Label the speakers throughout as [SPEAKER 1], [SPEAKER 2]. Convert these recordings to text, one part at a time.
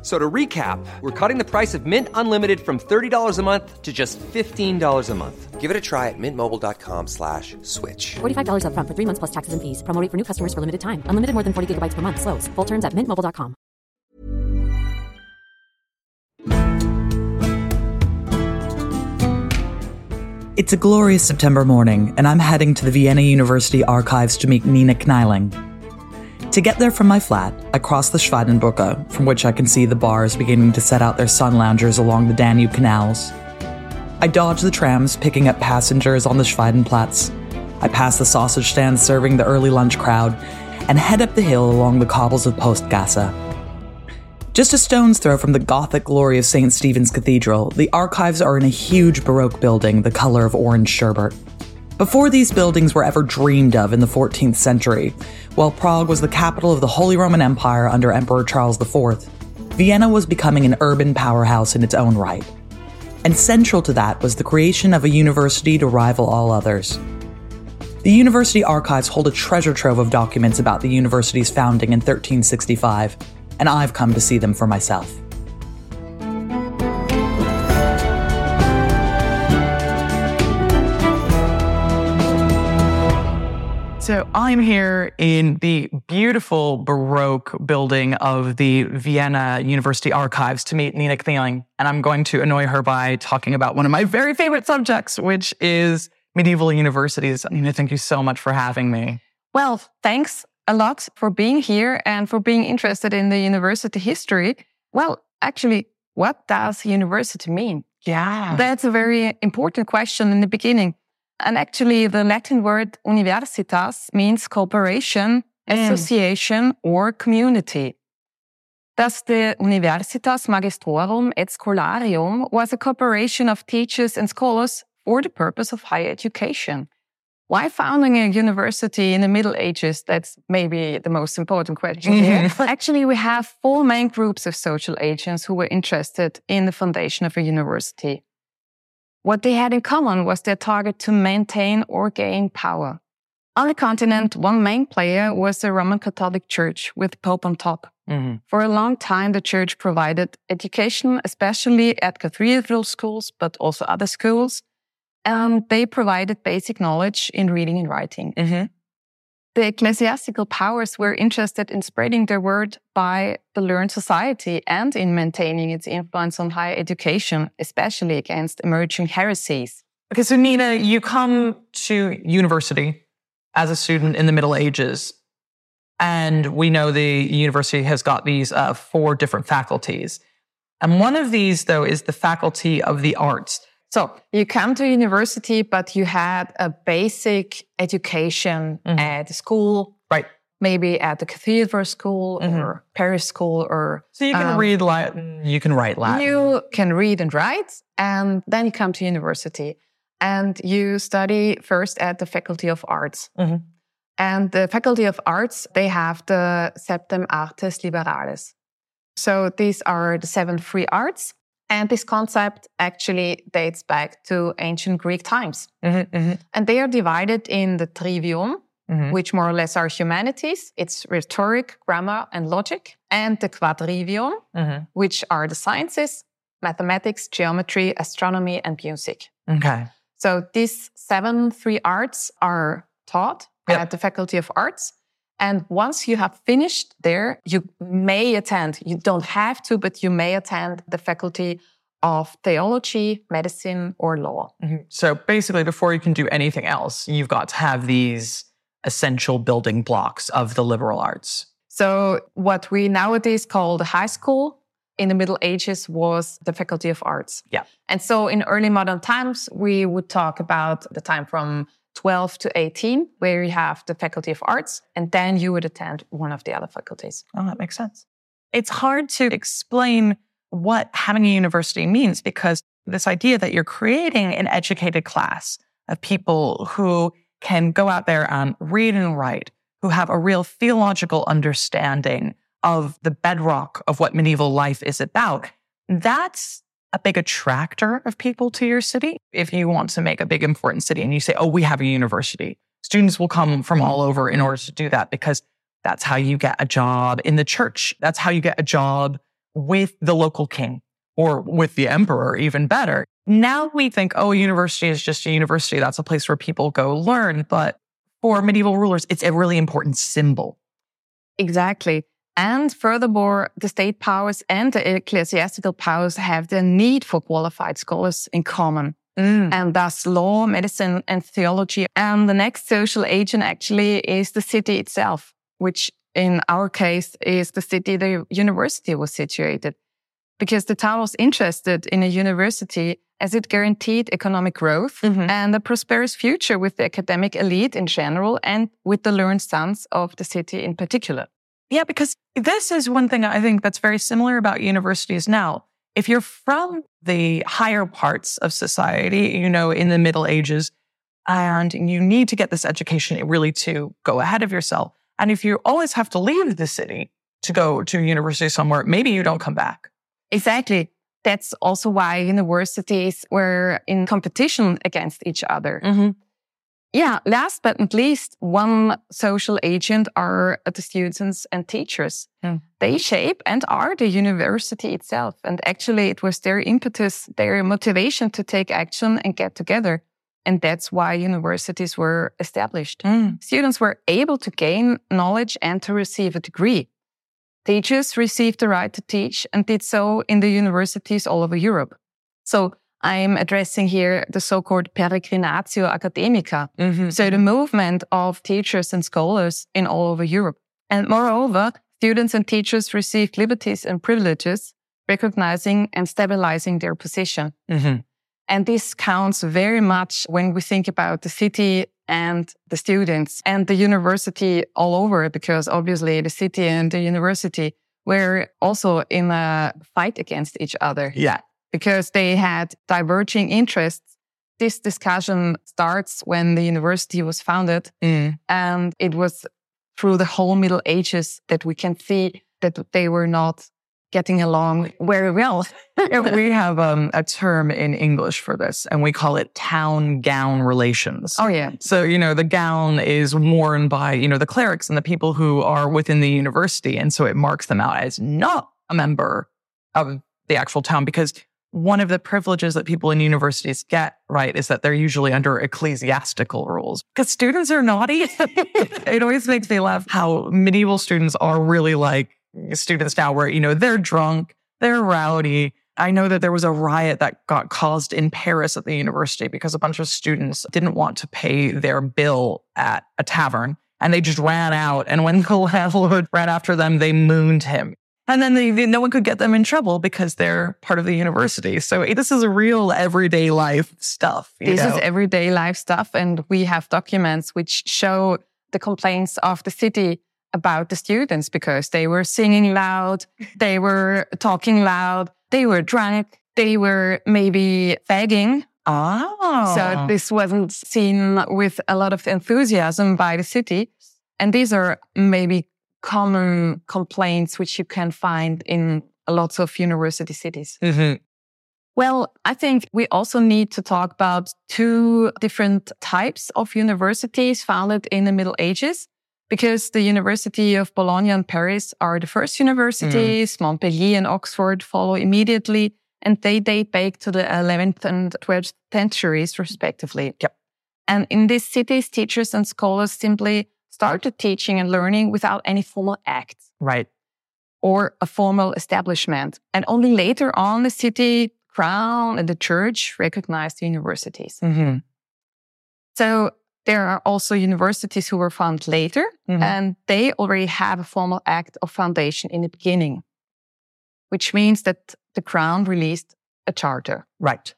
[SPEAKER 1] F- So to recap, we're cutting the price of Mint Unlimited from $30 a month to just $15 a month. Give it a try at mintmobile.com slash switch.
[SPEAKER 2] $45 upfront for three months plus taxes and fees. Promo for new customers for limited time. Unlimited more than 40 gigabytes per month. Slows. Full terms at mintmobile.com.
[SPEAKER 3] It's a glorious September morning, and I'm heading to the Vienna University archives to meet Nina Knieling. To get there from my flat, I cross the Schwedenbrücke, from which I can see the bars beginning to set out their sun loungers along the Danube canals. I dodge the trams picking up passengers on the Schwedenplatz. I pass the sausage stands serving the early lunch crowd, and head up the hill along the cobbles of Postgasse. Just a stone's throw from the Gothic glory of St. Stephen's Cathedral, the archives are in a huge Baroque building the color of orange sherbet. Before these buildings were ever dreamed of in the 14th century, while Prague was the capital of the Holy Roman Empire under Emperor Charles IV, Vienna was becoming an urban powerhouse in its own right. And central to that was the creation of a university to rival all others. The university archives hold a treasure trove of documents about the university's founding in 1365, and I've come to see them for myself. So I'm here in the beautiful Baroque building of the Vienna University Archives to meet Nina Knieling, and I'm going to annoy her by talking about one of my very favorite subjects, which is medieval universities. Nina, thank you so much for having me.
[SPEAKER 4] Well, thanks a lot for being here and for being interested in the university history. Well, actually, what does university mean?
[SPEAKER 3] Yeah.
[SPEAKER 4] That's a very important question in the beginning. And actually, the Latin word universitas means cooperation, mm. association, or community. Thus, the Universitas Magistrorum et Scholarium was a corporation of teachers and scholars for the purpose of higher education. Why founding a university in the Middle Ages? That's maybe the most important question here. Mm-hmm. Actually, we have four main groups of social agents who were interested in the foundation of a university. What they had in common was their target to maintain or gain power. On the continent, one main player was the Roman Catholic Church with Pope on top.
[SPEAKER 3] Mhm.
[SPEAKER 4] For a long time, the church provided education, especially at cathedral schools, but also other schools. And they provided basic knowledge in reading and writing.
[SPEAKER 3] Mhm.
[SPEAKER 4] The ecclesiastical powers were interested in spreading their word by the learned society and in maintaining its influence on higher education, especially against emerging heresies.
[SPEAKER 3] Okay, so Nina, you come to university as a student in the Middle Ages, and we know the university has got these uh, four different faculties. And one of these, though, is the faculty of the arts.
[SPEAKER 4] So you come to university, but you had a basic education
[SPEAKER 3] Mhm.
[SPEAKER 4] at school,
[SPEAKER 3] Right.
[SPEAKER 4] maybe at the cathedral school
[SPEAKER 3] Mhm.
[SPEAKER 4] or parish school or
[SPEAKER 3] So you can
[SPEAKER 4] um,
[SPEAKER 3] read Latin, you can write Latin.
[SPEAKER 4] You can read and write, and then you come to university and you study first at the Faculty of Arts.
[SPEAKER 3] Mhm.
[SPEAKER 4] And the Faculty of Arts, they have the Septem Artes Liberales. So these are the seven free arts. And this concept actually dates back to ancient Greek times.
[SPEAKER 3] Mhm, mhm,
[SPEAKER 4] And they are divided in the trivium,
[SPEAKER 3] mhm.
[SPEAKER 4] which more or less are humanities. It's rhetoric, grammar, and logic. And the quadrivium,
[SPEAKER 3] Mhm.
[SPEAKER 4] which are the sciences, mathematics, geometry, astronomy, and music.
[SPEAKER 3] Okay.
[SPEAKER 4] So these seven free arts are taught
[SPEAKER 3] Yep.
[SPEAKER 4] at the Faculty of Arts. And once you have finished there, you may attend, you don't have to, but you may attend the Faculty of Theology, Medicine, or Law.
[SPEAKER 3] Mhm. So basically, before you can do anything else, you've got to have these essential building blocks of the liberal arts.
[SPEAKER 4] So what we nowadays call the high school in the Middle Ages was the Faculty of Arts.
[SPEAKER 3] Yeah.
[SPEAKER 4] And so in early modern times, we would talk about the time from 12 to 18, where you have the Faculty of Arts, and then you would attend one of the other faculties.
[SPEAKER 3] Oh, that makes sense. It's hard to explain what having a university means because this idea that you're creating an educated class of people who can go out there and read and write, who have a real theological understanding of the bedrock of what medieval life is about. That's a big attractor of people to your city. If you want to make a big important city and you say, oh, we have a university, students will come from all over in order to do that because that's how you get a job in the church. That's how you get a job with the local king or with the emperor, even better. Now we think, oh, a university is just a university. That's a place where people go learn. But for medieval rulers, it's a really important symbol.
[SPEAKER 4] Exactly. And furthermore, the state powers and the ecclesiastical powers have the need for qualified scholars in common.
[SPEAKER 3] Mm.
[SPEAKER 4] And thus law, medicine, and theology. And the next social agent actually is the city itself, which in our case is the city the university was situated. Because the town was interested in a university as it guaranteed economic growth
[SPEAKER 3] Mhm.
[SPEAKER 4] and a prosperous future with the academic elite in general and with the learned sons of the city in particular.
[SPEAKER 3] Yeah, because this is one thing I think that's very similar about universities now. If you're from the higher parts of society, you know, in the Middle Ages, and you need to get this education really to go ahead of yourself. And if you always have to leave the city to go to university somewhere, maybe you don't come back.
[SPEAKER 4] Exactly. That's also why universities were in competition against each other.
[SPEAKER 3] Mm-hmm.
[SPEAKER 4] Yeah. Last but not least, one social agent are the students and teachers.
[SPEAKER 3] Yeah.
[SPEAKER 4] They shape and are the university itself. And actually it was their impetus, their motivation to take action and get together. And that's why universities were established.
[SPEAKER 3] Mm.
[SPEAKER 4] Students were able to gain knowledge and to receive a degree. Teachers received the right to teach and did so in the universities all over Europe. So I'm addressing here the so-called peregrinatio academica.
[SPEAKER 3] Mm-hmm.
[SPEAKER 4] So the movement of teachers and scholars in all over Europe. And moreover, students and teachers received liberties and privileges, recognizing and stabilizing their position.
[SPEAKER 3] Mm-hmm.
[SPEAKER 4] And this counts very much when we think about the city and the students and the university all over, because obviously the city and the university were also in a fight against each other
[SPEAKER 3] Yeah.
[SPEAKER 4] Because they had diverging interests. This discussion starts when the university was founded
[SPEAKER 3] Mm.
[SPEAKER 4] and it was through the whole Middle Ages that we can see that they were not getting along very well.
[SPEAKER 3] Yeah, we have um, a term in English for this, and we call it town gown relations.
[SPEAKER 4] oh yeah.
[SPEAKER 3] So, you know, the gown is worn by, you know, the clerics and the people who are within the university. And so it marks them out as not a member of the actual town because one of the privileges that people in universities get, right, is that they're usually under ecclesiastical rules because students are naughty. it always makes me laugh how medieval students are really like students now where, you know, they're drunk, they're rowdy. I know that there was a riot that got caused in Paris at the university because a bunch of students didn't want to pay their bill at a tavern and they just ran out. And when the landlord ran after them, they mooned him. And then they, no one could get them in trouble because they're part of the university. So this is real everyday life stuff. you
[SPEAKER 4] This
[SPEAKER 3] know?
[SPEAKER 4] is everyday life stuff. And we have documents which show the complaints of the city about the students because they were singing loud, they were talking loud, they were drunk, they were maybe fagging.
[SPEAKER 3] oh.
[SPEAKER 4] So this wasn't seen with a lot of enthusiasm by the city. And these are maybe common complaints which you can find in lots of university cities.
[SPEAKER 3] Mhm.
[SPEAKER 4] Well, I think we also need to talk about two different types of universities founded in the Middle Ages. Because the University of Bologna and Paris are the first universities, Montpellier and Oxford follow immediately, and they date back to the 11th and 12th centuries, respectively.
[SPEAKER 3] Yep.
[SPEAKER 4] And in these cities, teachers and scholars simply started teaching and learning without any formal acts
[SPEAKER 3] Right.
[SPEAKER 4] or a formal establishment. And only later on, the city crown and the church recognized the universities.
[SPEAKER 3] hmm
[SPEAKER 4] So there are also universities who were founded later,
[SPEAKER 3] Mhm.
[SPEAKER 4] and they already have a formal act of foundation in the beginning, which means that the crown released a charter.
[SPEAKER 3] Right.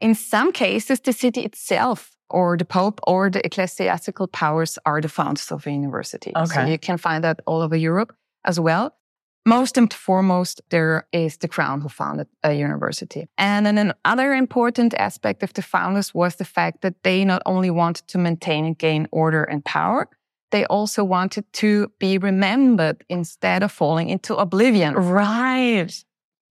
[SPEAKER 4] In some cases, the city itself or the Pope or the ecclesiastical powers are the founders of a university.
[SPEAKER 3] Okay.
[SPEAKER 4] So you can find that all over Europe as well. Most and foremost, there is the crown who founded a university. And then another important aspect of the founders was the fact that they not only wanted to maintain and gain order and power, they also wanted to be remembered instead of falling into oblivion.
[SPEAKER 3] Right.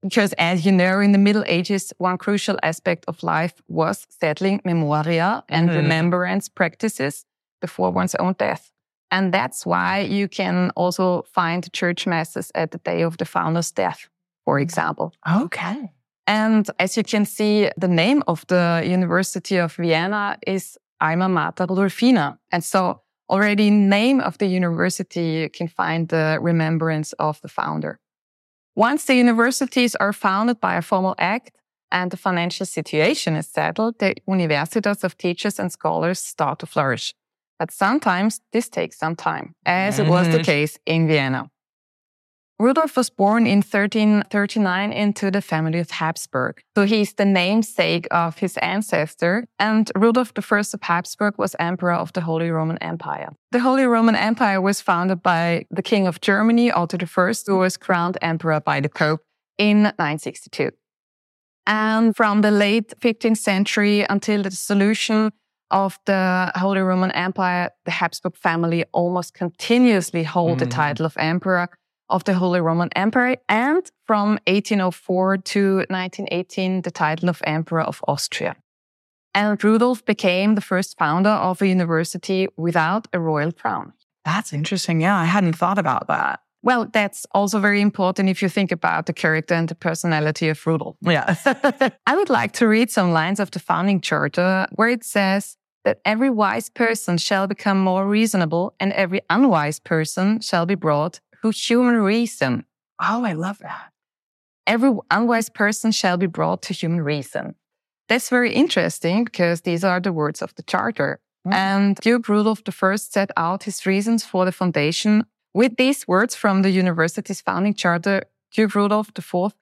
[SPEAKER 4] Because as you know, in the Middle Ages, one crucial aspect of life was settling memoria and
[SPEAKER 3] Mhm.
[SPEAKER 4] remembrance practices before one's own death. And that's why you can also find church masses at the day of the founder's death, for example.
[SPEAKER 3] Okay.
[SPEAKER 4] And as you can see, the name of the University of Vienna is Alma Mater Rudolfina. And so already name of the university, you can find the remembrance of the founder. Once the universities are founded by a formal act and the financial situation is settled, the universities of teachers and scholars start to flourish. But sometimes this takes some time, as it was the
[SPEAKER 3] Mhm.
[SPEAKER 4] case in Vienna. Rudolf was born in 1339 into the family of Habsburg. So he's the namesake of his ancestor. And Rudolf I of Habsburg was emperor of the Holy Roman Empire. The Holy Roman Empire was founded by the King of Germany, Otto I, who was crowned emperor by the Pope in 962. And from the late 15th century until the dissolution of the Holy Roman Empire, the Habsburg family almost continuously hold the
[SPEAKER 3] Mhm.
[SPEAKER 4] title of emperor of the Holy Roman Empire, and from 1804 to 1918, the title of Emperor of Austria. And Rudolf became the first founder of a university without a royal crown.
[SPEAKER 3] That's interesting. Yeah, I hadn't thought about that.
[SPEAKER 4] Well, that's also very important if you think about the character and the personality of Rudolf.
[SPEAKER 3] Yeah.
[SPEAKER 4] I would like to read some lines of the founding charter where it says that every wise person shall become more reasonable and every unwise person shall be brought through human reason.
[SPEAKER 3] oh, I love that.
[SPEAKER 4] Every unwise person shall be brought to human reason. That's very interesting because these are the words of the charter.
[SPEAKER 3] Mm.
[SPEAKER 4] And Duke Rudolf I set out his reasons for the foundation. With these words from the university's founding charter, Duke Rudolf IV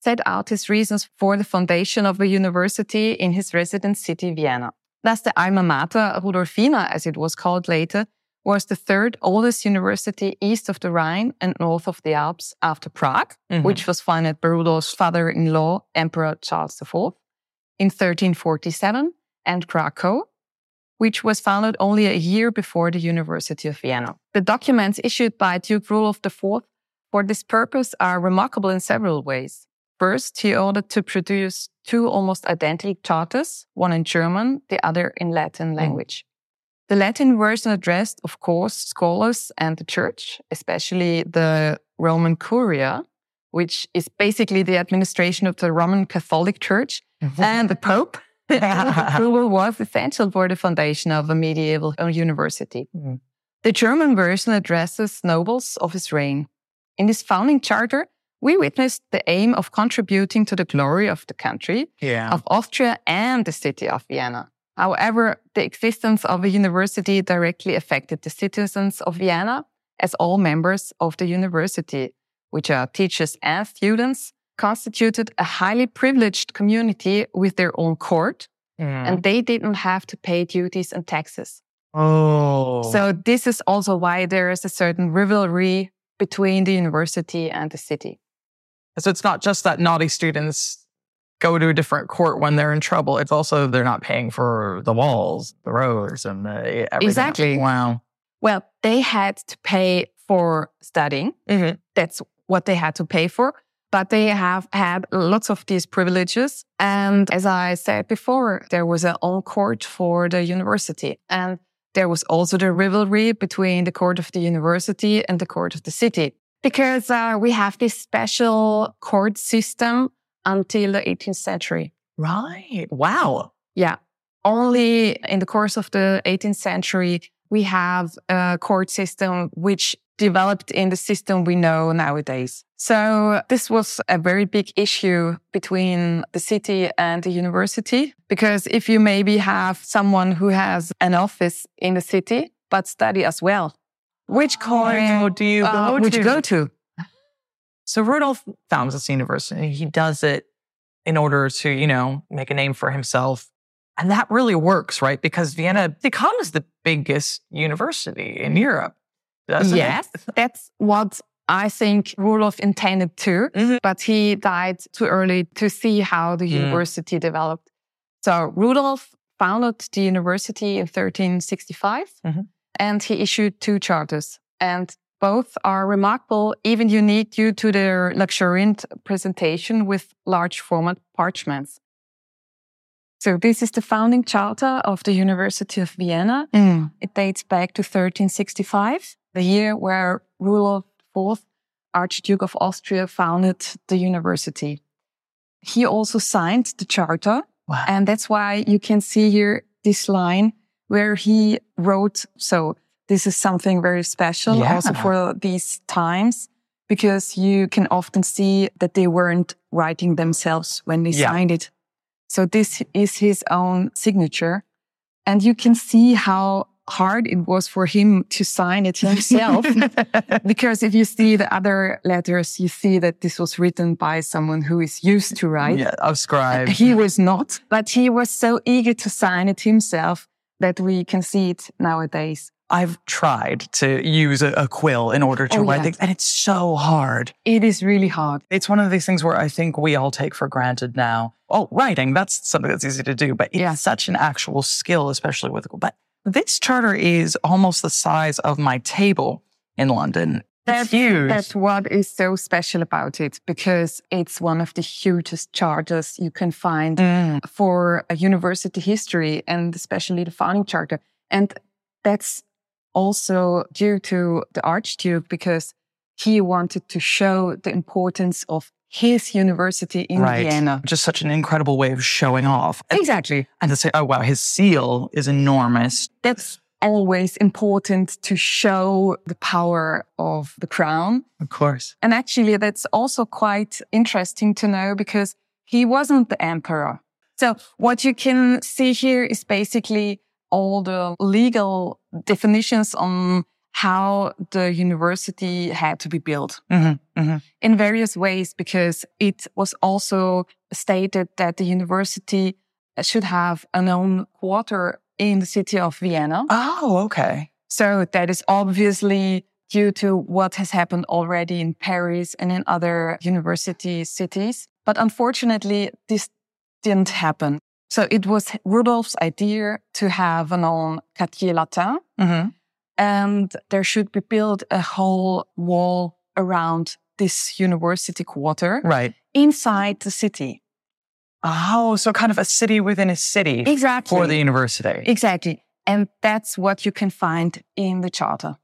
[SPEAKER 4] set out his reasons for the foundation of a university in his resident city, Vienna. Thus, the Alma Mater Rudolfina, as it was called later, was the third oldest university east of the Rhine and north of the Alps after Prague,
[SPEAKER 3] Mhm.
[SPEAKER 4] which was founded by Rudolf's father-in-law, Emperor Charles IV, in 1347, and Krakow, which was founded only a year before the University of Vienna. The documents issued by Duke Rudolf IV for this purpose are remarkable in several ways. First, he ordered to produce two almost identical charters, one in German, the other in Latin language. The Latin version addressed, of course, scholars and the church, especially the Roman Curia, which is basically the administration of the Roman Catholic Church, and the Pope. Approval was essential for the foundation of a medieval university.
[SPEAKER 3] Mm.
[SPEAKER 4] The German version addresses nobles of his reign. In this founding charter, we witnessed the aim of contributing to the glory of the country,
[SPEAKER 3] Yeah.
[SPEAKER 4] of Austria and the city of Vienna. However, the existence of a university directly affected the citizens of Vienna as all members of the university, which are teachers and students, constituted a highly privileged community with their own court,
[SPEAKER 3] Mm.
[SPEAKER 4] and they didn't have to pay duties and taxes.
[SPEAKER 3] oh.
[SPEAKER 4] So this is also why there is a certain rivalry between the university and the city.
[SPEAKER 3] So it's not just that naughty students go to a different court when they're in trouble. It's also they're not paying for the walls, the roads, and the everything.
[SPEAKER 4] Exactly.
[SPEAKER 3] Wow.
[SPEAKER 4] Well, they had to pay for studying.
[SPEAKER 3] Mhm.
[SPEAKER 4] That's what they had to pay for. But they have had lots of these privileges. And as I said before, there was an own court for the university. And there was also the rivalry between the court of the university and the court of the city. Because uh, we have this special court system until the 18th century.
[SPEAKER 3] Right. Wow.
[SPEAKER 4] Yeah. Only in the course of the 18th century, we have a court system which developed in the system we know nowadays. So this was a very big issue between the city and the university, because if you maybe have someone who has an office in the city, but study as well, which college
[SPEAKER 3] Oh, do you
[SPEAKER 4] uh,
[SPEAKER 3] go
[SPEAKER 4] would
[SPEAKER 3] to?
[SPEAKER 4] you go to?
[SPEAKER 3] So Rudolph founds this university. He does it in order to, you know, make a name for himself. And that really works, right? Because Vienna becomes the biggest university in Europe. doesn't it?
[SPEAKER 4] yes, that's what I think Rudolf intended to,
[SPEAKER 3] Mhm.
[SPEAKER 4] but he died too early to see how the
[SPEAKER 3] Mm.
[SPEAKER 4] university developed. So Rudolf founded the university in 1365
[SPEAKER 3] Mhm.
[SPEAKER 4] and he issued two charters. And both are remarkable, even unique due to their luxuriant presentation with large format parchments. So this is the founding charter of the University of Vienna. Mm. It dates back to 1365, the year where Rudolf IV, Archduke of Austria, founded the university. He also signed the charter,
[SPEAKER 3] Wow.
[SPEAKER 4] and that's why you can see here this line where he wrote, so this is something very special
[SPEAKER 3] Yeah.
[SPEAKER 4] also for these times, because you can often see that they weren't writing themselves when they
[SPEAKER 3] Yeah.
[SPEAKER 4] signed it. So this is his own signature. And you can see how hard it was for him to sign it himself. because if you see the other letters, you see that this was written by someone who is used to write.
[SPEAKER 3] yeah, of scribe.
[SPEAKER 4] He was not, but he was so eager to sign it himself that we can see it nowadays.
[SPEAKER 3] I've tried to use a, a quill in order to
[SPEAKER 4] Oh,
[SPEAKER 3] write
[SPEAKER 4] yeah.
[SPEAKER 3] things, and it's so hard.
[SPEAKER 4] It is really hard.
[SPEAKER 3] It's one of these things where I think we all take for granted now. Oh, writing, that's something that's easy to do, but it's
[SPEAKER 4] Yeah.
[SPEAKER 3] such an actual skill, especially with, but this charter is almost the size of my table in London.
[SPEAKER 4] That's,
[SPEAKER 3] it's huge.
[SPEAKER 4] that's what is so special about it because it's one of the hugest charters you can find
[SPEAKER 3] Mm.
[SPEAKER 4] for a university history and especially the founding charter. And that's also due to the Archduke because he wanted to show the importance of his university in
[SPEAKER 3] right.
[SPEAKER 4] Vienna.
[SPEAKER 3] Just such an incredible way of showing off.
[SPEAKER 4] Exactly.
[SPEAKER 3] and to say, oh, wow, his seal is enormous.
[SPEAKER 4] That's always important to show the power of the crown.
[SPEAKER 3] Of course.
[SPEAKER 4] And actually, that's also quite interesting to know because he wasn't the emperor. So what you can see here is basically all the legal definitions on how the university had to be built
[SPEAKER 3] hmm hmm
[SPEAKER 4] in various ways, because it was also stated that the university should have an own quarter in the city of Vienna.
[SPEAKER 3] Oh, okay.
[SPEAKER 4] So that is obviously due to what has happened already in Paris and in other university cities. But unfortunately, this didn't happen. So it was Rudolph's idea to have an own Quartier Latin
[SPEAKER 3] hmm
[SPEAKER 4] and there should be built a whole wall around this university quarter
[SPEAKER 3] Right.
[SPEAKER 4] inside the city.
[SPEAKER 3] Oh, so kind of a city within a city
[SPEAKER 4] Exactly.
[SPEAKER 3] for the university.
[SPEAKER 4] Exactly. And that's what you can find in the charter.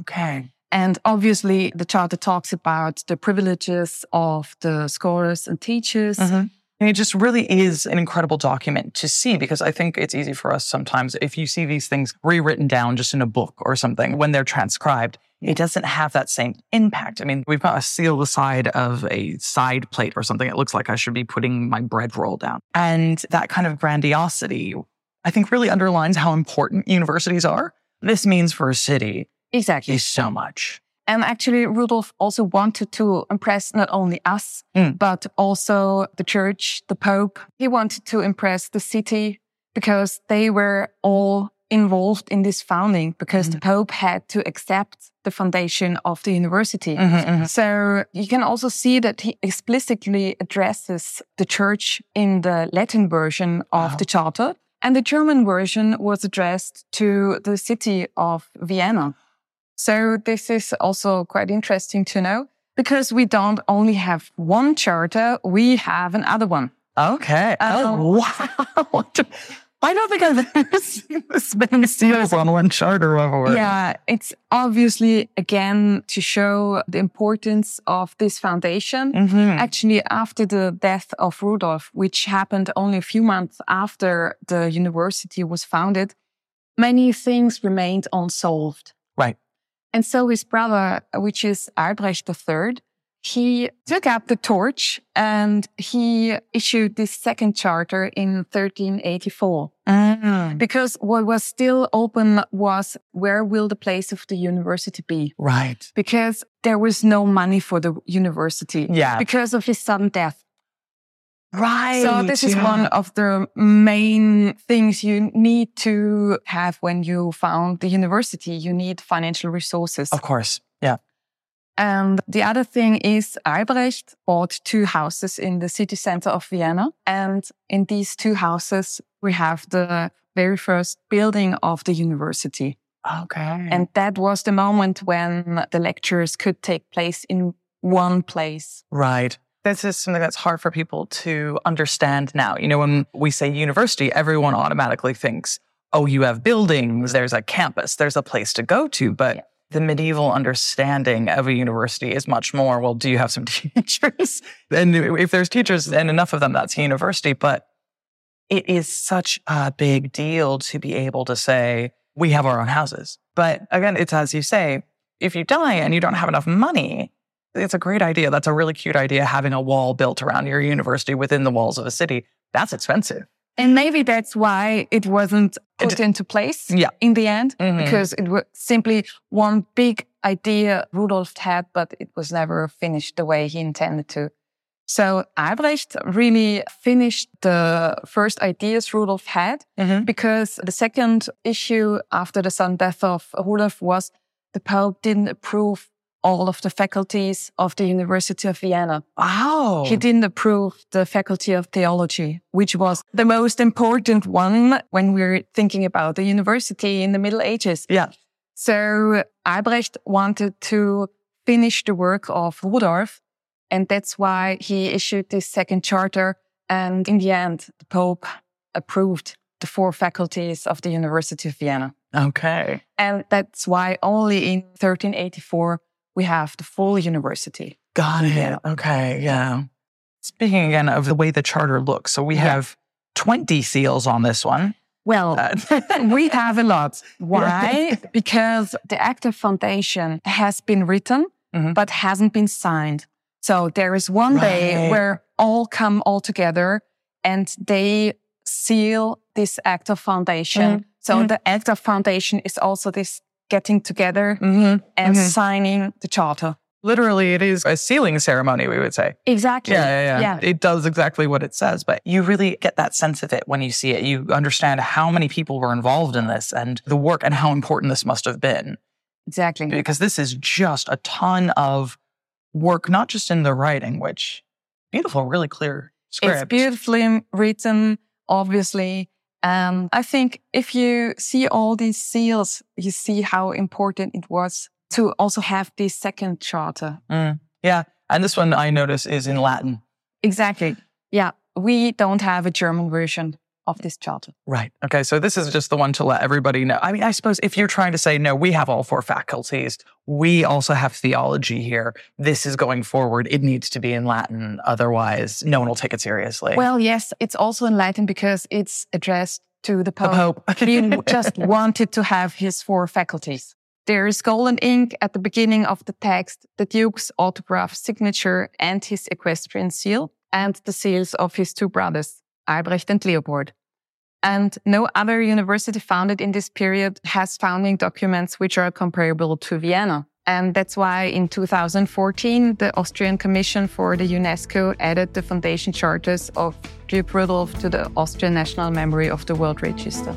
[SPEAKER 3] Okay.
[SPEAKER 4] And obviously, the charter talks about the privileges of the scholars and teachers.
[SPEAKER 3] Mhm. And it just really is an incredible document to see because I think it's easy for us sometimes if you see these things rewritten down just in a book or something when they're transcribed, it doesn't have that same impact. I mean, we've got a seal the side of a side plate or something. It looks like I should be putting my bread roll down. And that kind of grandiosity, I think really underlines how important universities are. This means for a city
[SPEAKER 4] Exactly.
[SPEAKER 3] is so much.
[SPEAKER 4] And actually, Rudolf also wanted to impress not only us,
[SPEAKER 3] Mm.
[SPEAKER 4] but also the church, the Pope. He wanted to impress the city because they were all involved in this founding because the hmm. Pope had to accept the foundation of the university. Mm-hmm, mm-hmm. So you can also see that he explicitly addresses the church in the Latin version of the charter. And the German version was addressed to the city of Vienna. So this is also quite interesting to know because we don't only have one charter, we have another one.
[SPEAKER 3] Okay.
[SPEAKER 4] Um,
[SPEAKER 3] oh, wow. I don't think I've ever seen this many seals on one charter before.
[SPEAKER 4] Yeah, it's obviously again to show the importance of this foundation.
[SPEAKER 3] Mhm.
[SPEAKER 4] Actually, after the death of Rudolf, which happened only a few months after the university was founded, many things remained unsolved.
[SPEAKER 3] Right.
[SPEAKER 4] And so his brother, which is Albrecht III, he took up the torch and he issued this second charter in 1384.
[SPEAKER 3] Mm.
[SPEAKER 4] Because what was still open was where will the place of the university be?
[SPEAKER 3] Right.
[SPEAKER 4] Because there was no money for the university.
[SPEAKER 3] Yeah.
[SPEAKER 4] Because of his sudden death.
[SPEAKER 3] Right.
[SPEAKER 4] So this is one of the main things you need to have when you found the university. You need financial resources.
[SPEAKER 3] Of course. Yeah.
[SPEAKER 4] And the other thing is Albrecht bought two houses in the city center of Vienna. And in these two houses, we have the very first building of the university.
[SPEAKER 3] Okay.
[SPEAKER 4] And that was the moment when the lectures could take place in one place.
[SPEAKER 3] Right. This is something that's hard for people to understand now. You know, when we say university, everyone automatically thinks, oh, you have buildings, there's a campus, there's a place to go to. But
[SPEAKER 4] Yeah.
[SPEAKER 3] the medieval understanding of a university is much more, well, do you have some teachers? and if there's teachers and enough of them, that's a university. But it is such a big deal to be able to say, we have our own houses. But again, it's as you say, if you die and you don't have enough money, it's a great idea. That's a really cute idea, having a wall built around your university within the walls of a city. That's expensive.
[SPEAKER 4] And maybe that's why it wasn't put into place
[SPEAKER 3] Yeah.
[SPEAKER 4] in the end,
[SPEAKER 3] Mhm.
[SPEAKER 4] because it was simply one big idea Rudolf had, but it was never finished the way he intended to. So Albrecht really finished the first ideas Rudolf had
[SPEAKER 3] Mhm.
[SPEAKER 4] because the second issue after the sudden death of Rudolf was the Pope didn't approve all of the faculties of the University of Vienna.
[SPEAKER 3] Wow.
[SPEAKER 4] He didn't approve the faculty of theology, which was the most important one when we're thinking about the university in the Middle Ages.
[SPEAKER 3] Yeah.
[SPEAKER 4] So Albrecht wanted to finish the work of Rudolf, and that's why he issued this second charter. And in the end, the Pope approved the four faculties of the University of Vienna.
[SPEAKER 3] Okay.
[SPEAKER 4] And that's why only in 1384 we have the full university.
[SPEAKER 3] Got it.
[SPEAKER 4] Yeah.
[SPEAKER 3] Okay. Yeah. Speaking again of the way the charter looks, so we
[SPEAKER 4] Yeah.
[SPEAKER 3] have 20 seals on this one.
[SPEAKER 4] Well,
[SPEAKER 3] Uh,
[SPEAKER 4] we have a lot. Why? because the active foundation has been written,
[SPEAKER 3] Mhm.
[SPEAKER 4] but hasn't been signed. So there is one day where all come all together and they seal this active foundation.
[SPEAKER 3] Mhm.
[SPEAKER 4] So
[SPEAKER 3] Mhm.
[SPEAKER 4] the active foundation is also this getting together
[SPEAKER 3] Mhm.
[SPEAKER 4] and
[SPEAKER 3] Mhm.
[SPEAKER 4] signing the charter.
[SPEAKER 3] Literally, it is a sealing ceremony, we would say.
[SPEAKER 4] Exactly.
[SPEAKER 3] Yeah, yeah, yeah,
[SPEAKER 4] Yeah.
[SPEAKER 3] It does exactly what it says, but you really get that sense of it when you see it. You understand how many people were involved in this and the work and how important this must have been.
[SPEAKER 4] Exactly.
[SPEAKER 3] Because this is just a ton of work, not just in the writing, which beautiful, really clear script.
[SPEAKER 4] It's beautifully written, obviously. And I think if you see all these seals, you see how important it was to also have this second charter.
[SPEAKER 3] Mm, yeah. And this one I notice is in Latin.
[SPEAKER 4] Exactly. Yeah. We don't have a German version of this charter.
[SPEAKER 3] Right. Okay. So this is just the one to let everybody know. I mean, I suppose if you're trying to say, no, we have all four faculties, we also have theology here. This is going forward. It needs to be in Latin. Otherwise, no one will take it seriously.
[SPEAKER 4] Well, yes, it's also in Latin because it's addressed to the
[SPEAKER 3] the
[SPEAKER 4] Pope.
[SPEAKER 3] Pope.
[SPEAKER 4] he just wanted to have his four faculties. There is golden ink at the beginning of the text, the Duke's autograph signature and his equestrian seal, and the seals of his two brothers, Albrecht and Leopold. And no other university founded in this period has founding documents which are comparable to Vienna. And that's why in 2014, the Austrian Commission for the UNESCO added the foundation charters of Duke Rudolf to the Austrian National Memory of the World Register.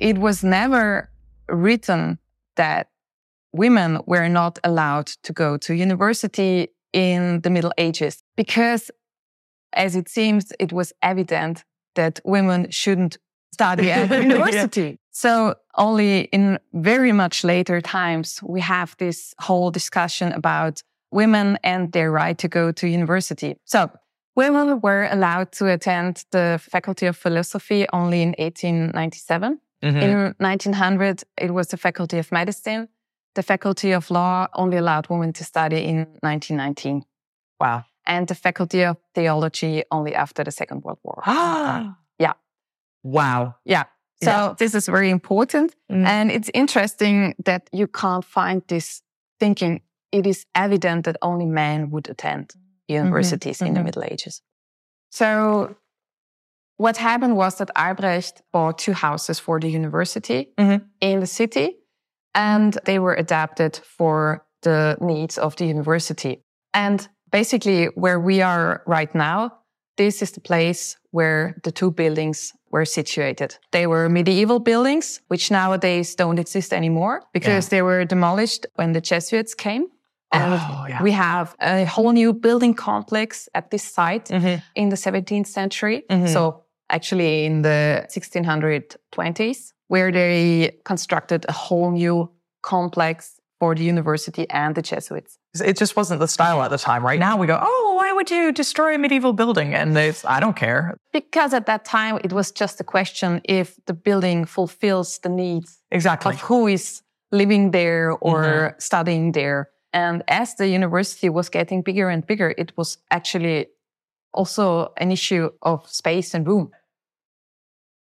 [SPEAKER 4] it was never written that women were not allowed to go to university in the Middle Ages because, as it seems, it was evident that women shouldn't study at university. So only in very much later times, we have this whole discussion about women and their right to go to university. So women were allowed to attend the Faculty of Philosophy only in 1897. In 1900, it was the Faculty of Medicine. The Faculty of Law only allowed women to study in 1919.
[SPEAKER 3] Wow.
[SPEAKER 4] And the Faculty of Theology only after the Second World War.
[SPEAKER 3] Ah.
[SPEAKER 4] Yeah.
[SPEAKER 3] Wow.
[SPEAKER 4] Yeah. So
[SPEAKER 3] Yeah.
[SPEAKER 4] this is very important.
[SPEAKER 3] Mm.
[SPEAKER 4] And it's interesting that you can't find this thinking. It is evident that only men would attend universities in the
[SPEAKER 3] mhm.
[SPEAKER 4] Middle Ages. So what happened was that Albrecht bought two houses for the university
[SPEAKER 3] Mhm.
[SPEAKER 4] in the city, and they were adapted for the needs of the university. And basically, where we are right now, this is the place where the two buildings were situated. They were medieval buildings, which nowadays don't exist anymore because they were demolished when the Jesuits came. And
[SPEAKER 3] Oh, yeah.
[SPEAKER 4] we have a whole new building complex at this site
[SPEAKER 3] Mhm.
[SPEAKER 4] in the 17th century.
[SPEAKER 3] Mhm.
[SPEAKER 4] So actually in the 1620s, where they constructed a whole new complex for the university and the Jesuits.
[SPEAKER 3] It just wasn't the style at the time. Right now we go, oh, why would you destroy a medieval building? And it's, I don't care.
[SPEAKER 4] Because at that time, it was just a question if the building fulfills the needs
[SPEAKER 3] Exactly.
[SPEAKER 4] of who is living there or mm-hmm. studying there. And as the university was getting bigger and bigger, it was actually also an issue of space and room.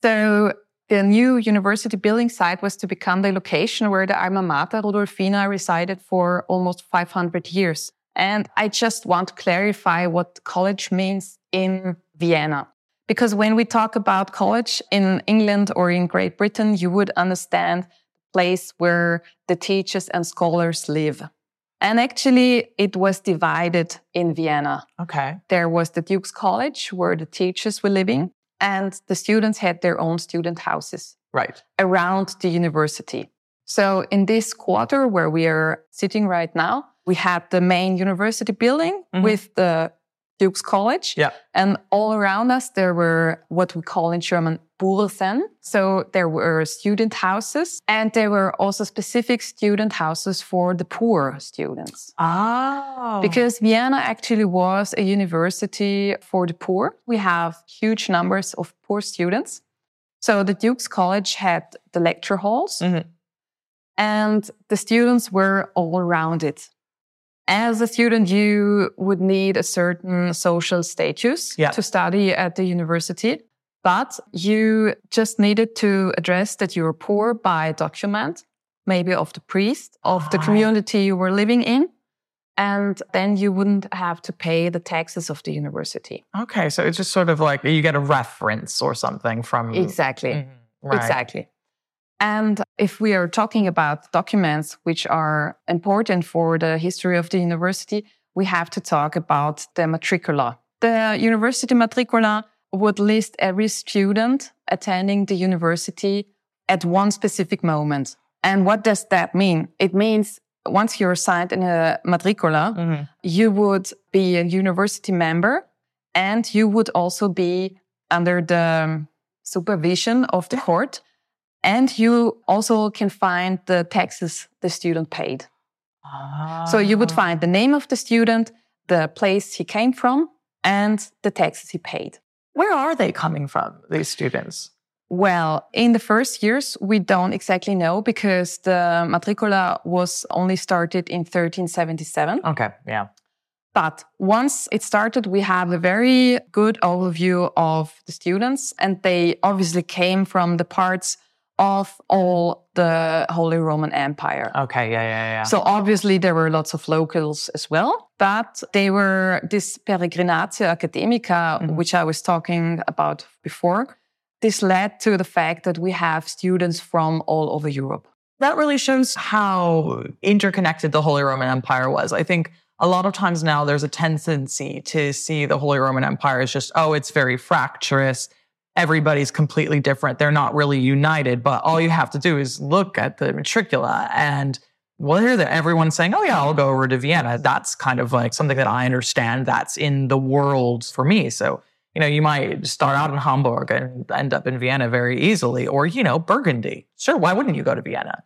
[SPEAKER 4] So the new university building site was to become the location where the alma mater Rudolfina resided for almost 500 years. And I just want to clarify what college means in Vienna. Because when we talk about college in England or in Great Britain, you would understand the place where the teachers and scholars live. And actually, it was divided in Vienna.
[SPEAKER 3] Okay.
[SPEAKER 4] There was the Duke's College where the teachers were living, and the students had their own student houses
[SPEAKER 3] Right.
[SPEAKER 4] around the university. So in this quarter where we are sitting right now, we had the main university building
[SPEAKER 3] Mhm.
[SPEAKER 4] with the Duke's College.
[SPEAKER 3] Yeah.
[SPEAKER 4] And all around us, there were what we call in German Bursen. So there were student houses and there were also specific student houses for the poor students.
[SPEAKER 3] Oh.
[SPEAKER 4] Because Vienna actually was a university for the poor. We have huge numbers of poor students. So the Duke's College had the lecture halls
[SPEAKER 3] Mhm.
[SPEAKER 4] and the students were all around it. As a student, you would need a certain social status
[SPEAKER 3] Yeah.
[SPEAKER 4] to study at the university, but you just needed to address that you were poor by document, maybe of the priest of the community you were living in. And then you wouldn't have to pay the taxes of the university.
[SPEAKER 3] Okay, so it's just sort of like you get a reference or something from
[SPEAKER 4] Exactly.
[SPEAKER 3] Mhm, right.
[SPEAKER 4] Exactly. And if we are talking about documents which are important for the history of the university, we have to talk about the matricula. The university matricula would list every student attending the university at one specific moment. And what does that mean? It means once you're assigned in a matricula,
[SPEAKER 3] Mhm.
[SPEAKER 4] you would be a university member and you would also be under the supervision of the court. And you also can find the taxes the student paid. Ah. So you would
[SPEAKER 3] Ah.
[SPEAKER 4] find the name of the student, the place he came from, and the taxes he paid.
[SPEAKER 3] Where are they coming from, these students?
[SPEAKER 4] Well, in the first years, we don't exactly know because the matricula was only started in 1377.
[SPEAKER 3] Okay, yeah.
[SPEAKER 4] But once it started, we have a very good overview of the students, and they obviously came from the parts of all the Holy Roman Empire.
[SPEAKER 3] Okay, yeah, yeah, yeah.
[SPEAKER 4] So obviously there were lots of locals as well, but they were this peregrinatio academica,
[SPEAKER 3] Mhm.
[SPEAKER 4] which I was talking about before. This led to the fact that we have students from all over Europe.
[SPEAKER 3] that really shows how interconnected the Holy Roman Empire was. I think a lot of times now there's a tendency to see the Holy Roman Empire as just, oh, it's very fractious. Everybody's completely different. They're not really united. But all you have to do is look at the matricula and well, here that everyone's saying, oh, yeah, I'll go over to Vienna. That's kind of like something that I understand that's in the world for me. So, you know, you might start out in Hamburg and end up in Vienna very easily, or, you know, Burgundy. Sure, why wouldn't you go to Vienna?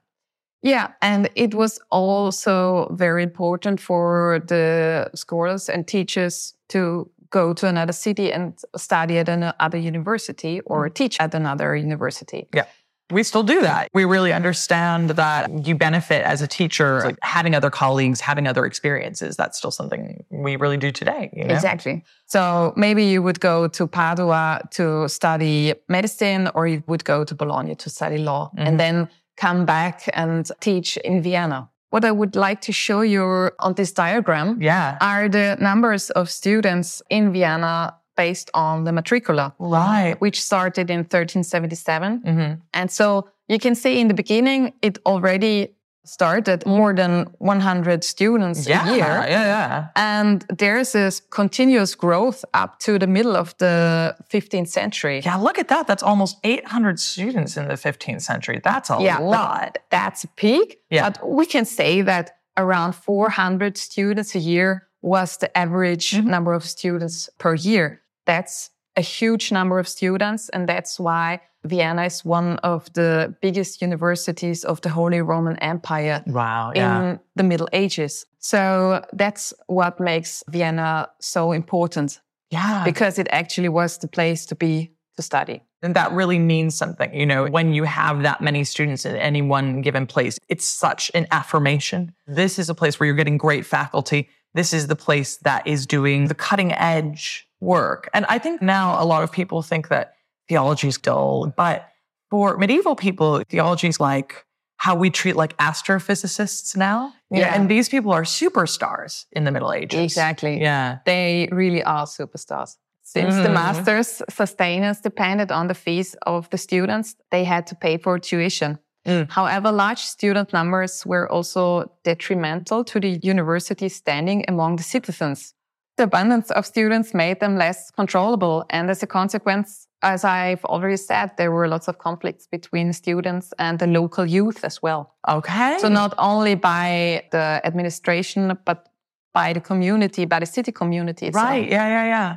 [SPEAKER 4] Yeah, and it was also very important for the scholars and teachers to go to another city and study at another university or teach at another university.
[SPEAKER 3] Yeah. We still do that. We really understand that you benefit as a teacher, like having other colleagues, having other experiences. That's still something we really do today. You know?
[SPEAKER 4] Exactly. So maybe you would go to Padua to study medicine, or you would go to Bologna to study law,
[SPEAKER 3] Mhm.
[SPEAKER 4] and then come back and teach in Vienna. What I would like to show you on this diagram
[SPEAKER 3] Yeah.
[SPEAKER 4] are the numbers of students in Vienna based on the matricula,
[SPEAKER 3] Right.
[SPEAKER 4] which started in 1377.
[SPEAKER 3] hmm
[SPEAKER 4] And so you can see in the beginning, it already started more than 100 students
[SPEAKER 3] Yeah.
[SPEAKER 4] a year.
[SPEAKER 3] Yeah. Yeah.
[SPEAKER 4] And there's this continuous growth up to the middle of the 15th century.
[SPEAKER 3] Yeah. Look at that. That's almost 800 students in the 15th century. That's a
[SPEAKER 4] Yeah,
[SPEAKER 3] lot.
[SPEAKER 4] That's a peak.
[SPEAKER 3] Yeah.
[SPEAKER 4] But we can say that around 400 students a year was the average
[SPEAKER 3] Mhm.
[SPEAKER 4] number of students per year. That's a huge number of students. And that's why Vienna is one of the biggest universities of the Holy Roman Empire
[SPEAKER 3] Wow. Yeah.
[SPEAKER 4] in the Middle Ages. So that's what makes Vienna so important
[SPEAKER 3] yeah.
[SPEAKER 4] because it actually was the place to be to study.
[SPEAKER 3] And that really means something. You know, when you have that many students in any one given place, it's such an affirmation. This is a place where you're getting great faculty. This is the place that is doing the cutting edge work. And I think now a lot of people think that theology is dull, but for medieval people, theology is like how we treat like astrophysicists now.
[SPEAKER 4] Yeah.
[SPEAKER 3] And these people are superstars in the Middle Ages.
[SPEAKER 4] Exactly.
[SPEAKER 3] Yeah.
[SPEAKER 4] They really are superstars. Since the
[SPEAKER 3] Mhm.
[SPEAKER 4] master's sustainers depended on the fees of the students, they had to pay for tuition.
[SPEAKER 3] Mm.
[SPEAKER 4] However, large student numbers were also detrimental to the university's standing among the citizens. The abundance of students made them less controllable. And as a consequence, as I've already said, there were lots of conflicts between students and the local youth as well.
[SPEAKER 3] Okay.
[SPEAKER 4] So not only by the administration, but by the community, by the city community. itself.
[SPEAKER 3] right. Yeah. Yeah. Yeah.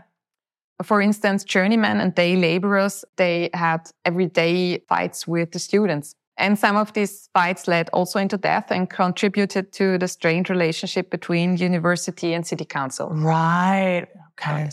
[SPEAKER 4] For instance, journeymen and day laborers, they had everyday fights with the students. And some of these fights led also into death and contributed to the strained relationship between university and city council.
[SPEAKER 3] Right. Okay.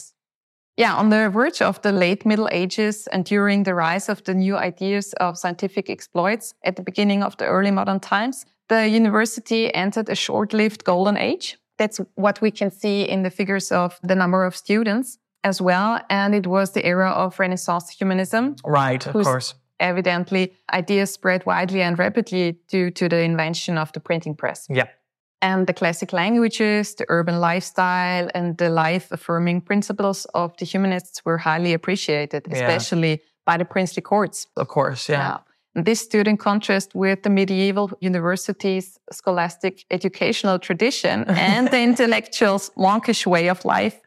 [SPEAKER 4] Yeah, on the verge of the late Middle Ages and during the rise of the new ideas of scientific exploits at the beginning of the early modern times, the university entered a short lived golden age. that's what we can see in the figures of the number of students as well. And it was the era of Renaissance humanism.
[SPEAKER 3] Right, of course.
[SPEAKER 4] Evidently, ideas spread widely and rapidly due to the invention of the printing press.
[SPEAKER 3] Yeah.
[SPEAKER 4] And the classic languages, the urban lifestyle, and the life affirming principles of the humanists were highly appreciated,
[SPEAKER 3] Yeah.
[SPEAKER 4] especially by the princely courts.
[SPEAKER 3] Of course, yeah.
[SPEAKER 4] Yeah. And This stood in contrast with the medieval university's scholastic educational tradition and the intellectuals' monkish way of life.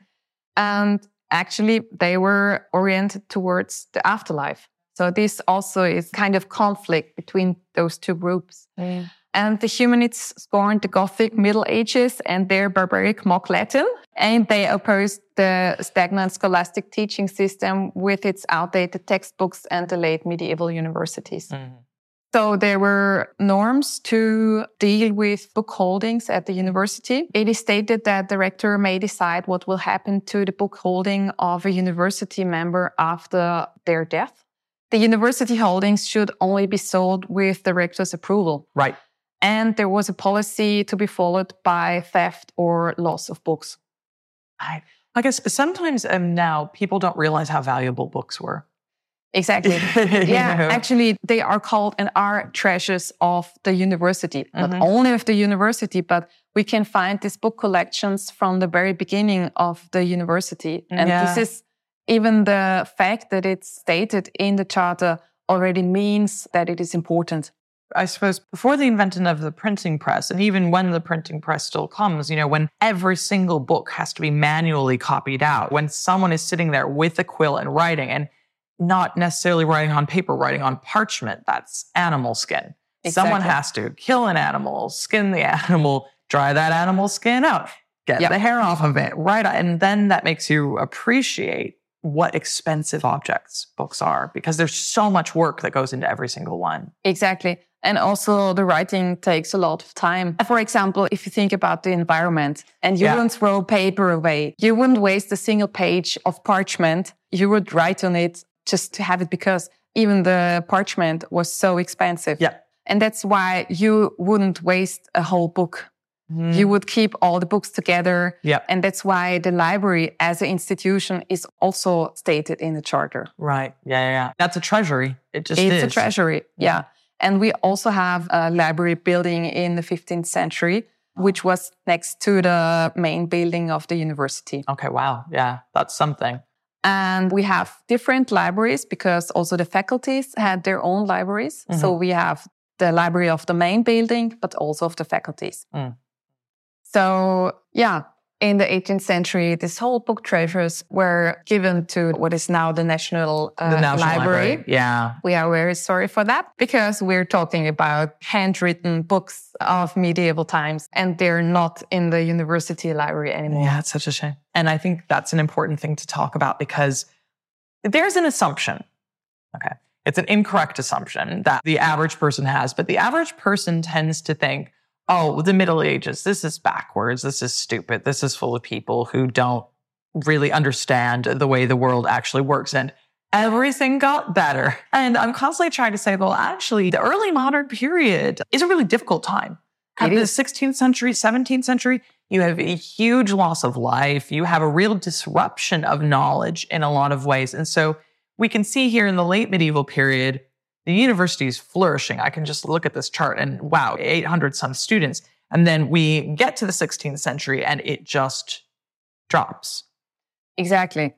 [SPEAKER 4] And actually, they were oriented towards the afterlife. So this also is kind of conflict between those two groups. And the humanists scorned the Gothic Middle Ages and their barbaric mock Latin, and they opposed the stagnant scholastic teaching system with its outdated textbooks and the late medieval universities. Mm-hmm. So there were norms to deal with book holdings at the university. It is stated that the rector may decide what will happen to the book holding of a university member after their death. The university holdings should only be sold with the rector's approval.
[SPEAKER 3] Right.
[SPEAKER 4] And there was a policy to be followed by theft or loss of books.
[SPEAKER 3] I, I guess sometimes um, now people don't realize how valuable books were.
[SPEAKER 4] Exactly. Yeah,
[SPEAKER 3] know?
[SPEAKER 4] actually, they are called and are treasures of the university. Not
[SPEAKER 3] Mhm.
[SPEAKER 4] only of the university, but we can find these book collections from the very beginning of the university. And this is even the fact that it's stated in the charter already means that it is important.
[SPEAKER 3] I suppose before the invention of the printing press, and even when the printing press still comes, you know, when every single book has to be manually copied out, when someone is sitting there with a quill and writing, and not necessarily writing on paper, writing on parchment, that's animal skin. Someone has to kill an animal, skin the animal, dry that animal skin out, get
[SPEAKER 4] Yep.
[SPEAKER 3] the hair off of it, right? And then that makes you appreciate what expensive objects books are because there's so much work that goes into every single one.
[SPEAKER 4] Exactly. And also the writing takes a lot of time. For example, if you think about the environment and you
[SPEAKER 3] Yeah.
[SPEAKER 4] wouldn't throw paper away, you wouldn't waste a single page of parchment. You would write on it just to have it because even the parchment was so expensive.
[SPEAKER 3] Yeah.
[SPEAKER 4] And that's why you wouldn't waste a whole book. Mm-hmm. You would keep all the books together.
[SPEAKER 3] Yeah.
[SPEAKER 4] And that's why the library as an institution is also stated in the charter.
[SPEAKER 3] Right. Yeah, yeah, yeah. That's a treasury. It just
[SPEAKER 4] it's
[SPEAKER 3] is.
[SPEAKER 4] a treasury. Yeah. And we also have a library building in the 15th century, which was next to the main building of the university.
[SPEAKER 3] Okay, wow. Yeah, that's something.
[SPEAKER 4] And we have different libraries because also the faculties had their own libraries. So we have the library of the main building, but also of the faculties.
[SPEAKER 3] Mm.
[SPEAKER 4] So, yeah, in the 18th century, these whole book treasures were given to what is now the National, uh,
[SPEAKER 3] The National
[SPEAKER 4] Library.
[SPEAKER 3] Library. Yeah.
[SPEAKER 4] We are very sorry for that because we're talking about handwritten books of medieval times and they're not in the university library anymore.
[SPEAKER 3] Yeah, it's such a shame. And I think that's an important thing to talk about because there's an assumption. Okay. It's an incorrect assumption that the average person has, but the average person tends to think, oh, the Middle Ages, this is backwards. This is stupid. This is full of people who don't really understand the way the world actually works. And everything got better. And I'm constantly trying to say, well, actually, the early modern period is a really difficult time. At the 16th century, 17th century, you have a huge loss of life. You have a real disruption of knowledge in a lot of ways. And so we can see here in the late medieval period, the university is flourishing. I can just look at this chart and wow, 800 some students. And then we get to the 16th century and it just drops.
[SPEAKER 4] Exactly.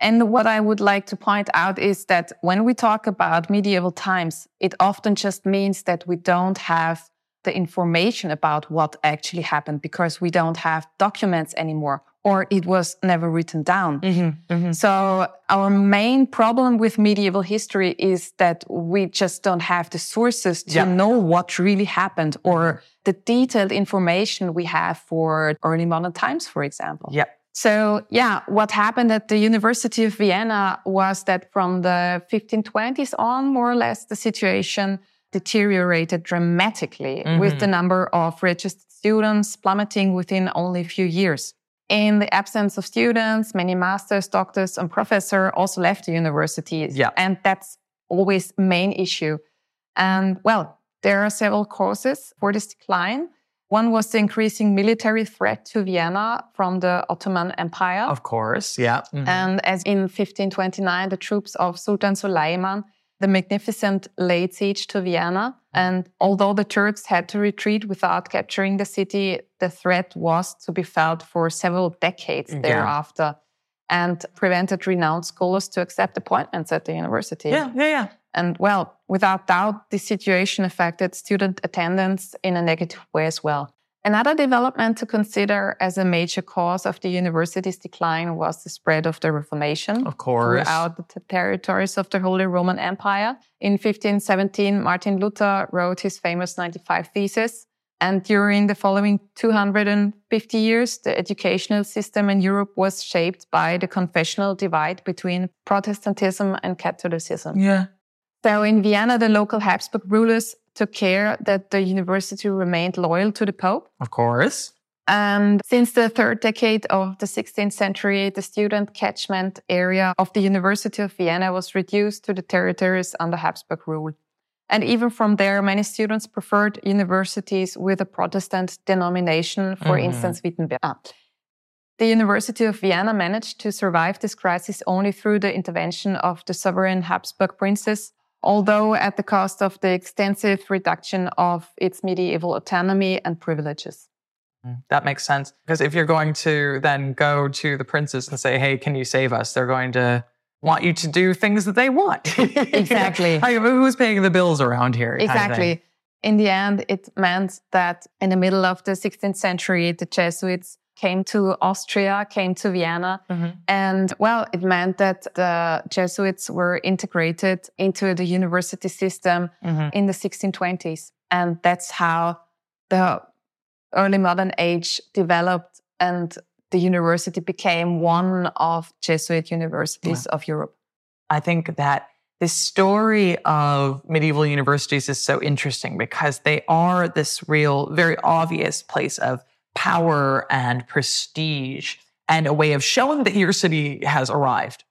[SPEAKER 4] And what I would like to point out is that when we talk about medieval times, it often just means that we don't have the information about what actually happened because we don't have documents anymore or it was never written down. Mm-hmm, mm-hmm. So our main problem with medieval history is that we just don't have the sources to
[SPEAKER 3] Yeah.
[SPEAKER 4] know what really happened or mm-hmm. the detailed information we have for early modern times, for example.
[SPEAKER 3] Yep.
[SPEAKER 4] So, yeah, what happened at the University of Vienna was that from the 1520s on, more or less, the situation deteriorated dramatically with the number of registered students plummeting within only a few years. In the absence of students, many masters, doctors, and professors also left the universities.
[SPEAKER 3] Yeah.
[SPEAKER 4] And that's always main issue. And well, there are several causes for this decline. One was the increasing military threat to Vienna from the Ottoman Empire.
[SPEAKER 3] Of course, yeah.
[SPEAKER 4] Mm-hmm. And as in 1529, the troops of Sultan Suleiman, the magnificent, laid siege to Vienna. And although the Turks had to retreat without capturing the city, the threat was to be felt for several decades yeah. thereafter and prevented renowned scholars to accept appointments at the university.
[SPEAKER 3] Yeah, yeah, yeah.
[SPEAKER 4] And well, without doubt, this situation affected student attendance in a negative way as well. Another development to consider as a major cause of the university's decline was the spread of the Reformation.
[SPEAKER 3] Of course.
[SPEAKER 4] Throughout the territories of the Holy Roman Empire. In 1517, Martin Luther wrote his famous 95 Theses. And during the following 250 years, the educational system in Europe was shaped by the confessional divide between Protestantism and Catholicism.
[SPEAKER 3] Yeah.
[SPEAKER 4] So in Vienna, the local Habsburg rulers took care that the university remained loyal to the Pope.
[SPEAKER 3] Of course.
[SPEAKER 4] And since the third decade of the 16th century, the student catchment area of the University of Vienna was reduced to the territories under Habsburg rule. And even from there, many students preferred universities with a Protestant denomination, for mm-hmm. instance, Wittenberg. Ah. The University of Vienna managed to survive this crisis only through the intervention of the sovereign Habsburg princes although at the cost of the extensive reduction of its medieval autonomy and privileges.
[SPEAKER 3] Mm, that makes sense. Because if you're going to then go to the princes and say, hey, can you save us? They're going to want you to do things that they want.
[SPEAKER 4] exactly.
[SPEAKER 3] who's paying the bills around here?
[SPEAKER 4] Exactly. In the end, it meant that in the middle of the 16th century, the Jesuits came to Austria, came to Vienna. Mm-hmm. And well, it meant that the Jesuits were integrated into the university system mm-hmm. in the 1620s. And that's how the early modern age developed and the university became one of Jesuit universities yeah. of Europe.
[SPEAKER 3] I think that the story of medieval universities is so interesting because they are this real, very obvious place of power and prestige and a way of showing that your city has arrived.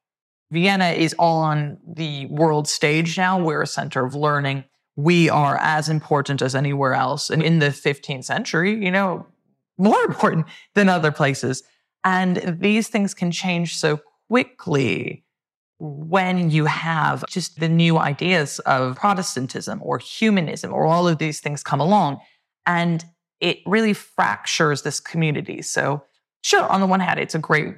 [SPEAKER 3] Vienna is on the world stage now. We're a center of learning. We are as important as anywhere else. And in the 15th century, you know, more important than other places. And these things can change so quickly when you have just the new ideas of Protestantism or humanism or all of these things come along. And it really fractures this community. So, sure, on the one hand, it's a great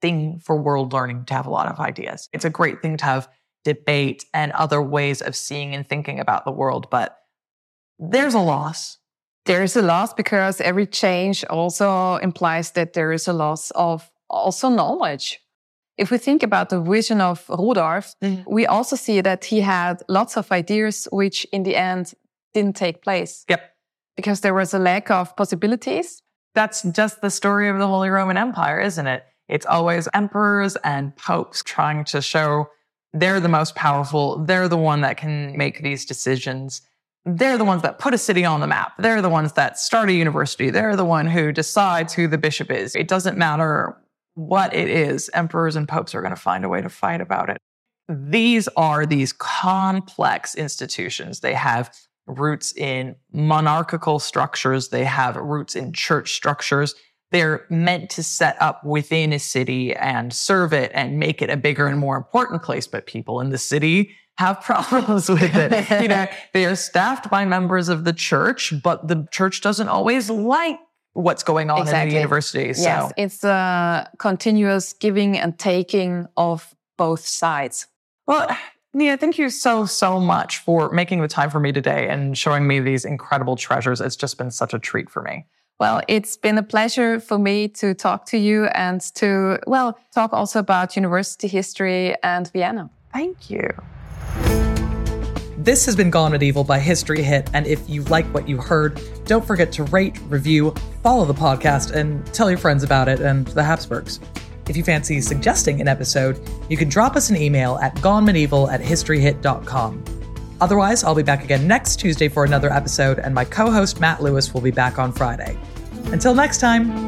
[SPEAKER 3] thing for world learning to have a lot of ideas. It's a great thing to have debate and other ways of seeing and thinking about the world. But there's a loss.
[SPEAKER 4] There is a loss because every change also implies that there is a loss of also knowledge. If we think about the vision of Rudolf, mm-hmm. we also see that he had lots of ideas which in the end didn't take place.
[SPEAKER 3] Yep
[SPEAKER 4] because there was a lack of possibilities.
[SPEAKER 3] That's just the story of the Holy Roman Empire, isn't it? It's always emperors and popes trying to show they're the most powerful. They're the one that can make these decisions. They're the ones that put a city on the map. They're the ones that start a university. They're the one who decides who the bishop is. It doesn't matter what it is. Emperors and popes are going to find a way to fight about it. These are these complex institutions. They have roots in monarchical structures, they have roots in church structures. They're meant to set up within a city and serve it and make it a bigger and more important place. But people in the city have problems with it. you know, they are staffed by members of the church, but the church doesn't always like what's going on exactly. in the university. So.
[SPEAKER 4] Yes, it's a continuous giving and taking of both sides.
[SPEAKER 3] Well, Nina, thank you so, so much for making the time for me today and showing me these incredible treasures. It's just been such a treat for me.
[SPEAKER 4] Well, it's been a pleasure for me to talk to you and to, well, talk also about university history and Vienna.
[SPEAKER 3] Thank you.
[SPEAKER 5] This has been Gone Medieval by History Hit. And if you like what you heard, don't forget to rate, review, follow the podcast, and tell your friends about it and the Habsburgs. If you fancy suggesting an episode, you can drop us an email at gonemedieval at historyhit.com. Otherwise, I'll be back again next Tuesday for another episode, and my co host Matt Lewis will be back on Friday. Until next time.